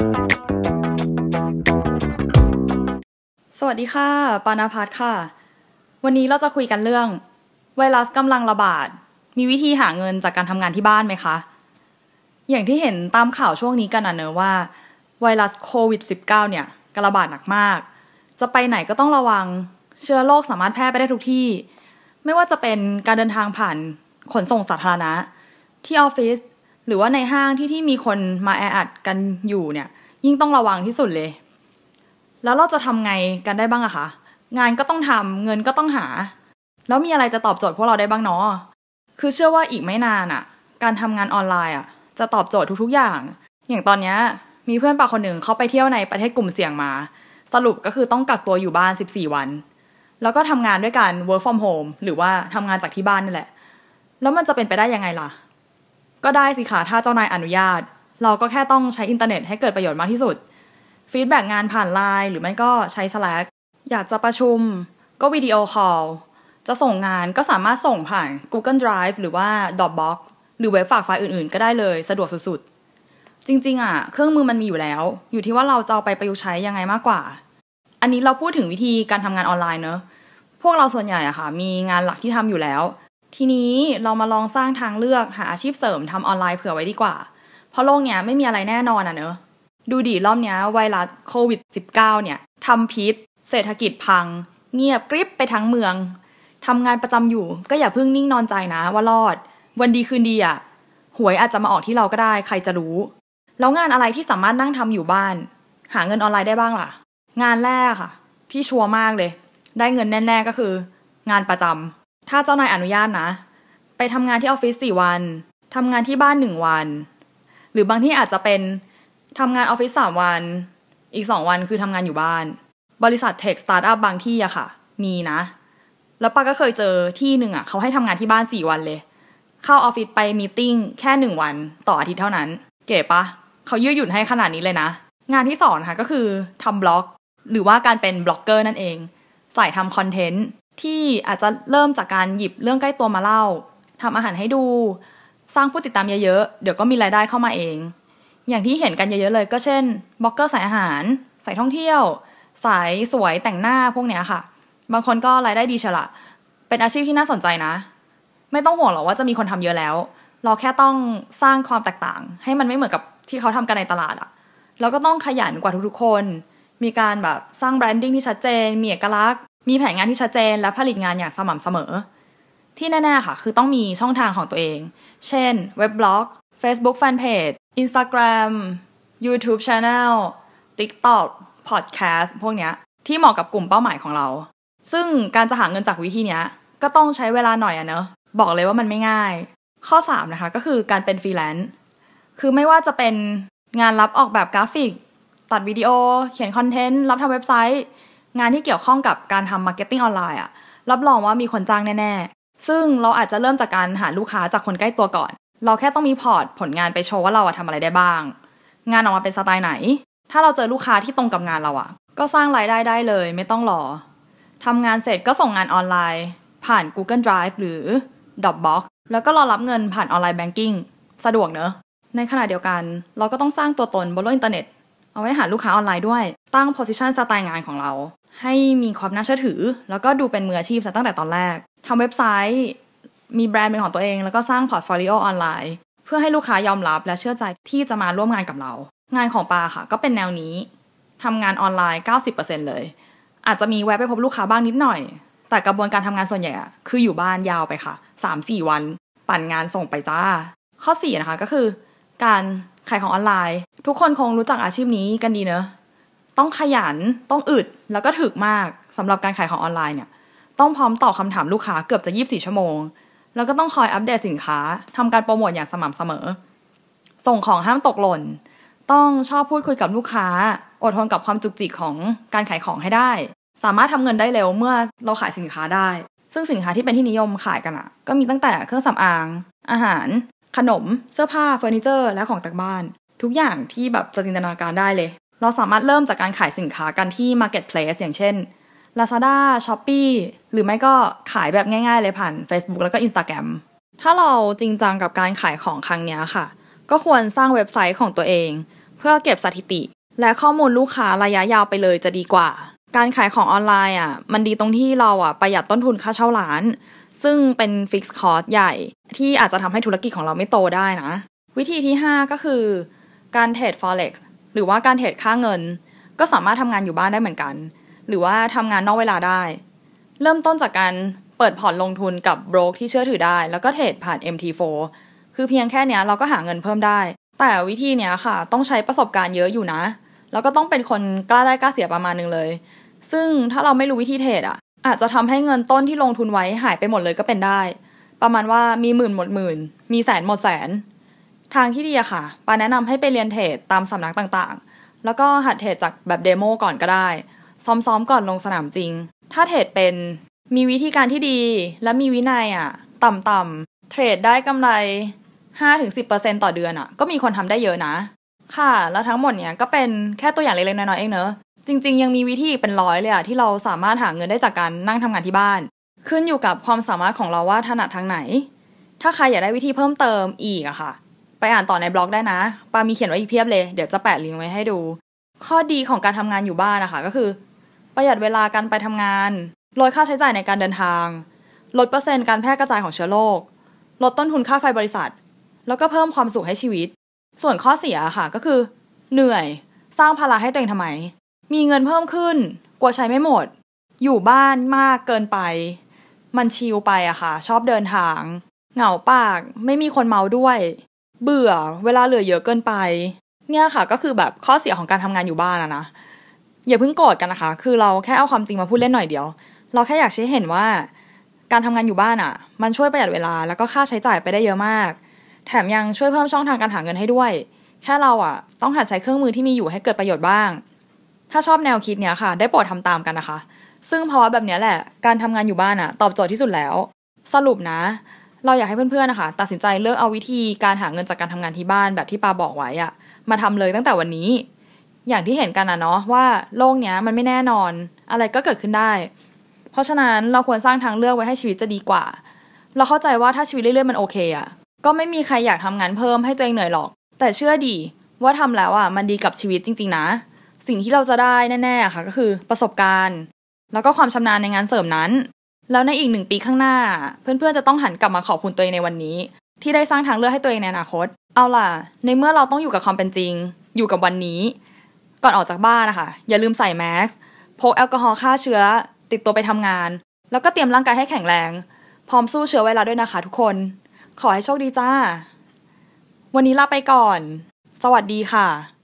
สวัสดีค่ะ ปานาพัทค่ะ วันนี้เราจะคุยกันเรื่อง ไวรัสกำลังระบาด มีวิธีหาเงินจากการทำงานที่บ้านไหมคะ อย่างที่เห็นตามข่าวช่วงนี้กันนะเนอะว่า ไวรัสโควิด -19 เนี่ยกระบาดหนักมาก จะไปไหนก็ต้องระวัง เชื้อโรคสามารถแพร่ไปได้ทุกที่ ไม่ว่าจะเป็นการเดินทางผ่านขนส่งสาธารณะ ที่ออฟฟิศ หรือว่าในห้างที่ที่มีคนมาแออัดกันอยู่เนี่ย ยิ่งต้องระวังที่สุดเลย แล้วเราจะทำไงกันได้บ้างอะคะงานก็ต้องทำเงินก็ต้องหา แล้วมีอะไรจะตอบโจทย์พวกเราได้บ้างเนาะคือเชื่อว่าอีกไม่นานอะการทำงานออนไลน์อะจะตอบโจทย์ทุกๆอย่าง อย่างตอนนี้มีเพื่อนปาคนหนึ่งเขาไปเที่ยวในประเทศกลุ่มเสี่ยงมา สรุปก็คือต้องกักตัวอยู่บ้าน 14 วัน แล้วก็ทำงานด้วยการ work from home หรือว่าทำงานจากที่บ้านนี่แหละ แล้วมันจะเป็นไปได้ยังไงล่ะ ก็ได้สิคะถ้าเจ้านายอนุญาต เราก็แค่ต้องใช้อินเทอร์เน็ตให้เกิดประโยชน์มากที่สุด feedback งานผ่านไลน์หรือไม่ก็ใช้ Slack อยากจะประชุมก็ video call จะส่งงานก็สามารถส่งผ่าน Google Drive หรือว่า Dropbox หรือเว็บฝากไฟล์อื่นๆ ก็ได้เลยสะดวกสุดๆ จริง ๆ อะ เครื่องมือมันมีอยู่แล้ว อยู่ที่ว่าเราจะเอาไปประยุกต์ใช้ยังไงมากกว่า อันนี้เราพูดถึงวิธีการทำงานออนไลน์เนอะพวกเราส่วนใหญ่อะค่ะ มีงานหลักที่ทำอยู่แล้ว ทีนี้เรามาลองสร้างทางเลือกหาอาชีพเสริมทำออนไลน์เผื่อไว้ดีกว่า เพราะโลกเนี้ยไม่มีอะไรแน่นอนอะเนอะดูดีรอบเนี้ยไวรัสโควิด -19 เนี่ยทำพิษ เศรษฐกิจพัง เงียบกริบไปทั้งเมืองทำงานประจำอยู่ก็อย่าเพิ่งนิ่งนอนใจนะว่ารอด วันดีคืนดีอะหวยอาจจะมาออกที่เราก็ได้ใครจะรู้ แล้วงานอะไรที่สามารถนั่งทำอยู่บ้าน หาเงินออนไลน์ได้บ้างล่ะ งานแรกค่ะ ที่ชัวร์มากเลย ได้เงินแน่ ๆก็คือ งานประจำ ถ้าเจ้านายอนุญาตนะ ไปทำงานที่ออฟฟิศสี่วันทำงานที่บ้านหนึ่งวัน หรือบางที่อาจจะเป็นทำงานออฟฟิศสามวัน อีกสองวันคือทำงานอยู่บ้าน บริษัท tech startup บางที่อะค่ะ มีนะ แล้วป้าก็เคยเจอที่หนึ่งอะเขาให้ทำงานที่บ้านสี่วันเลย เข้าออฟฟิศไป meetingแค่หนึ่งวันต่ออาทิตย์เท่านั้น เก๋ปะเขายืดหยุ่นให้ขนาดนี้เลยนะ งานที่สองนะคะก็คือทำบล็อก หรือว่าการเป็นบล็อกเกอร์นั่นเองฝ่ายทำ content ที่อาจจะเริ่มจากการหยิบเรื่องใกล้ตัวมาเล่าทำอาหารให้ดู สร้างผู้ติดตามเยอะๆ เดี๋ยวก็มีรายได้เข้ามาเอง อย่างที่เห็นกันเยอะๆเลย ก็เช่นบล็อกเกอร์สายอาหาร สายท่องเที่ยว สายสวยแต่งหน้าพวกเนี้ยค่ะ บางคนก็รายได้ดีเฉยละเป็นอาชีพที่น่าสนใจนะ ไม่ต้องห่วงหรอกว่าจะมีคนทำเยอะแล้ว เราแค่ต้องสร้างความแตกต่าง ให้มันไม่เหมือนกับที่เขาทำกันในตลาดอะแล้วก็ต้องขยันกว่าทุกๆคน มีการแบบสร้าง branding ที่ชัดเจน มีเอกลักษณ์ มีแผนงานที่ชัดเจนและผลิตงานอย่างสม่ำเสมอ ที่แน่ๆค่ะ คือต้องมีช่องทางของตัวเอง เช่น เว็บบล็อก Facebook Fanpage Instagram YouTube Channel TikTok Podcast พวกเนี้ย ที่เหมาะกับกลุ่มเป้าหมายของเรา ซึ่งการจะหาเงินจากวิธีเนี้ย ก็ต้องใช้เวลาหน่อยอะเนอะบอกเลยว่ามันไม่ง่าย ข้อ 3 นะคะ ก็คือการเป็นฟรีแลนซ์คือไม่ว่าจะเป็นงานรับออกแบบกราฟิก ตัดวิดีโอ เขียน content รับทำเว็บไซต์ งานที่เกี่ยวข้องกับการทำ marketing ออนไลน์อะรับรองว่ามีคนจ้างแน่ๆ ซึ่งเราอาจจะเริ่มจากการหาลูกค้าจากคนใกล้ตัวก่อน เราแค่ต้องมี port ผลงานไปโชว์ว่าเราอะทำอะไรได้บ้าง งานออกมาเป็นสไตล์ไหน ถ้าเราเจอลูกค้าที่ตรงกับงานเราอะก็สร้างรายได้ได้เลย ไม่ต้องรอทำงานเสร็จก็ส่งงานออนไลน์ ผ่าน Google Drive หรือ Dropbox แล้วก็รอรับเงินผ่าน online banking สะดวกเนอะในขณะเดียวกัน เราก็ต้องสร้างตัวตนบนโลกอินเทอร์เน็ต เอาไว้หาลูกค้าออนไลน์ด้วย ตั้ง position สไตล์งานของเรา ให้มีความน่าเชื่อถือ แล้วก็ดูเป็นมืออาชีพตั้งแต่ตอนแรกทำเว็บไซต์มีแบรนด์เป็นของตัวเอง แล้วก็สร้าง portfolio ออนไลน์เพื่อให้ลูกค้ายอมรับและเชื่อใจที่จะมาร่วมงานกับเรา งานของปาค่ะ ก็เป็นแนวนี้ทำงานออนไลน์ 90%เลย อาจจะมีแวะไปพบลูกค้าบ้างนิดหน่อย แต่กระบวนการทำงานส่วนใหญ่คืออยู่บ้านยาวไปค่ะ 3-4 วัน ปั่นงานส่งไปจ้า ข้อ 4 นะคะก็คือ การขายของออนไลน์ ทุกคนคงรู้จักอาชีพนี้กันดีเนอะ ต้องขยันต้องอึดแล้วก็ถึกมากสำหรับการขายของออนไลน์เนี่ย ต้องพร้อมตอบคำถามลูกค้าเกือบจะ24ชั่วโมง แล้วก็ต้องคอยอัปเดตสินค้าทำการโปรโมทอย่างสม่ำเสมอ ส่งของห้ามตกหล่น ต้องชอบพูดคุยกับลูกค้า อดทนกับความจุกจิกของการขายของให้ได้ สามารถทำเงินได้เร็วเมื่อเราขายสินค้าได้ ซึ่งสินค้าที่เป็นที่นิยมขายกันอะก็มีตั้งแต่เครื่องสำอาง อาหาร ขนม เสื้อผ้าเฟอร์นิเจอร์ และของต่งบ้าน ทุกอย่างที่แบบจะจินตนาการได้เลย เราสามารถเริ่มจากการขายสินค้ากันที่ Marketplace อย่างเช่น Lazada, Shopee หรือไม่ก็ขายแบบง่ายๆเลยผ่าน Facebook แล้วก็ Instagram ถ้าเราจริงจังกับการขายของครั้งนี้ค่ะ ก็ควรสร้างเว็บไซต์ของตัวเอง เพื่อเก็บสถิติ และข้อมูลลูกค้าระยะยาวไปเลยจะดีกว่า การขายของออนไลน์อะมันดีตรงที่เราอะประหยัดต้นทุนค่าเช่าร้าน ซึ่งเป็นฟิกซ์คอร์สใหญ่ ที่อาจจะทำให้ธุรกิจของเราไม่โตได้นะ วิธีที่ 5 ก็คือ การเทรด forex หรือว่าการเทรดค่าเงิน ก็สามารถทำงานอยู่บ้านได้เหมือนกัน หรือว่าทำงานนอกเวลาได้ เริ่มต้นจากการเปิดพอร์ตลงทุนกับโบรกที่เชื่อถือได้ แล้วก็เทรดผ่าน MT4 คือเพียงแค่เนี้ยเราก็หาเงินเพิ่มได้ แต่วิธีเนี้ยค่ะ ต้องใช้ประสบการณ์เยอะอยู่นะ แล้วก็ต้องเป็นคนกล้าได้กล้าเสียประมาณนึงเลย ซึ่งถ้าเราไม่รู้วิธีเทรดอะ อาจจะทำให้เงินต้นที่ลงทุนไว้หายไปหมดเลยก็เป็นได้ ประมาณว่ามีหมื่นหมดหมื่น มีแสนหมดแสน ทางที่ดีอะค่ะปาแนะนำให้ไปเรียนเทรดตามสำนักต่างๆ แล้วก็หัดเทรดจากแบบเดโมก่อนก็ได้ ซ้อมๆก่อนลงสนามจริง ถ้าเทรดเป็นมีวิธีการที่ดีและมีวินัยอะต่ำๆเทรดได้กำไร 5-10%ต่อเดือนอะก็มีคนทำได้เยอะนะ ค่ะ แล้วทั้งหมดเนี้ยก็เป็นแค่ตัวอย่างเล็กๆน้อยๆเองเนอะจริงๆ ยังมีวิธีเป็นร้อยเลยอะที่เราสามารถหาเงินได้จากการนั่งทำงานที่บ้าน ขึ้นอยู่กับความสามารถของเราว่าถนัดทางไหน ถ้าใครอยากได้วิธีเพิ่มเติมอีกอะค่ะ ไปอ่านต่อในบล็อกได้นะ ปามีเขียนไว้อีกเพียบเลย เดี๋ยวจะแปะลิงก์ไว้ให้ดู ข้อดีของการทำงานอยู่บ้านนะคะก็คือ ประหยัดเวลาการไปทำงาน ลดค่าใช้จ่ายในการเดินทาง ลดเปอร์เซ็นต์การแพร่กระจายของเชื้อโรค ลดต้นทุนค่าไฟบริษัท แล้วก็เพิ่มความสุขให้ชีวิต ส่วนข้อเสียค่ะก็คือ เหนื่อย สร้างภาระให้ตัวเองทำไม มีเงินเพิ่มขึ้น กลัวใช้ไม่หมด อยู่บ้านมากเกินไป มันชิลไปอะค่ะ ชอบเดินทาง เหงาปาก ไม่มีคนเมาด้วย เบื่อเวลาเหลือเยอะเกินไป เนี่ยค่ะก็คือแบบข้อเสียของการทำงานอยู่บ้านอะนะอย่าเพิ่งโกรธกันนะคะ คือเราแค่เอาความจริงมาพูดเล่นหน่อยเดียว เราแค่อยากชี้เห็นว่า การทำงานอยู่บ้านอะมันช่วยประหยัดเวลาแล้วก็ค่าใช้จ่ายไปได้เยอะมาก แถมยังช่วยเพิ่มช่องทางการหาเงินให้ด้วย แค่เราอะต้องหัดใช้เครื่องมือที่มีอยู่ให้เกิดประโยชน์บ้าง ถ้าชอบแนวคิดเนี้ยค่ะ ได้โปรดทำตามกันนะคะ ซึ่งภาวะแบบนี้แหละ การทำงานอยู่บ้านอะตอบโจทย์ที่สุดแล้ว สรุปนะ เราอยากให้เพื่อนๆนะคะ ตัดสินใจเลือกเอาวิธีการหาเงินจากการทำงานที่บ้านแบบที่ปาบอกไว้อะมาทำเลยตั้งแต่วันนี้ อย่างที่เห็นกันนะเนาะว่าโลกเนี้ยมันไม่แน่นอน อะไรก็เกิดขึ้นได้ เพราะฉะนั้นเราควรสร้างทางเลือกไว้ให้ชีวิตจะดีกว่า เราเข้าใจว่าถ้าชีวิตเรื่อยๆมันโอเคอะก็ไม่มีใครอยากทำงานเพิ่มให้ตัวเองเหนื่อยหรอก แต่เชื่อดีว่าทำแล้วอะมันดีกับชีวิตจริง ๆ นะ สิ่งที่เราจะได้แน่ๆค่ะก็คือประสบการณ์ แล้วก็ความชำนาญในงานเสริมนั้น แล้วในอีกหนึ่งปีข้างหน้า เพื่อนๆจะต้องหันกลับมาขอบคุณตัวเองในวันนี้ ที่ได้สร้างทางเลือกให้ตัวเองในอนาคต เอาล่ะ ในเมื่อเราต้องอยู่กับความเป็นจริง อยู่กับวันนี้ ก่อนออกจากบ้านนะคะอย่าลืมใส่แมสพกแอลกอฮอล์ฆ่าเชื้อ ติดตัวไปทำงาน แล้วก็เตรียมร่างกายให้แข็งแรง พร้อมสู้เชื้อไวรัสด้วยนะคะ ทุกคน ขอให้โชคดีจ้า วันนี้ลาไปก่อน สวัสดีค่ะ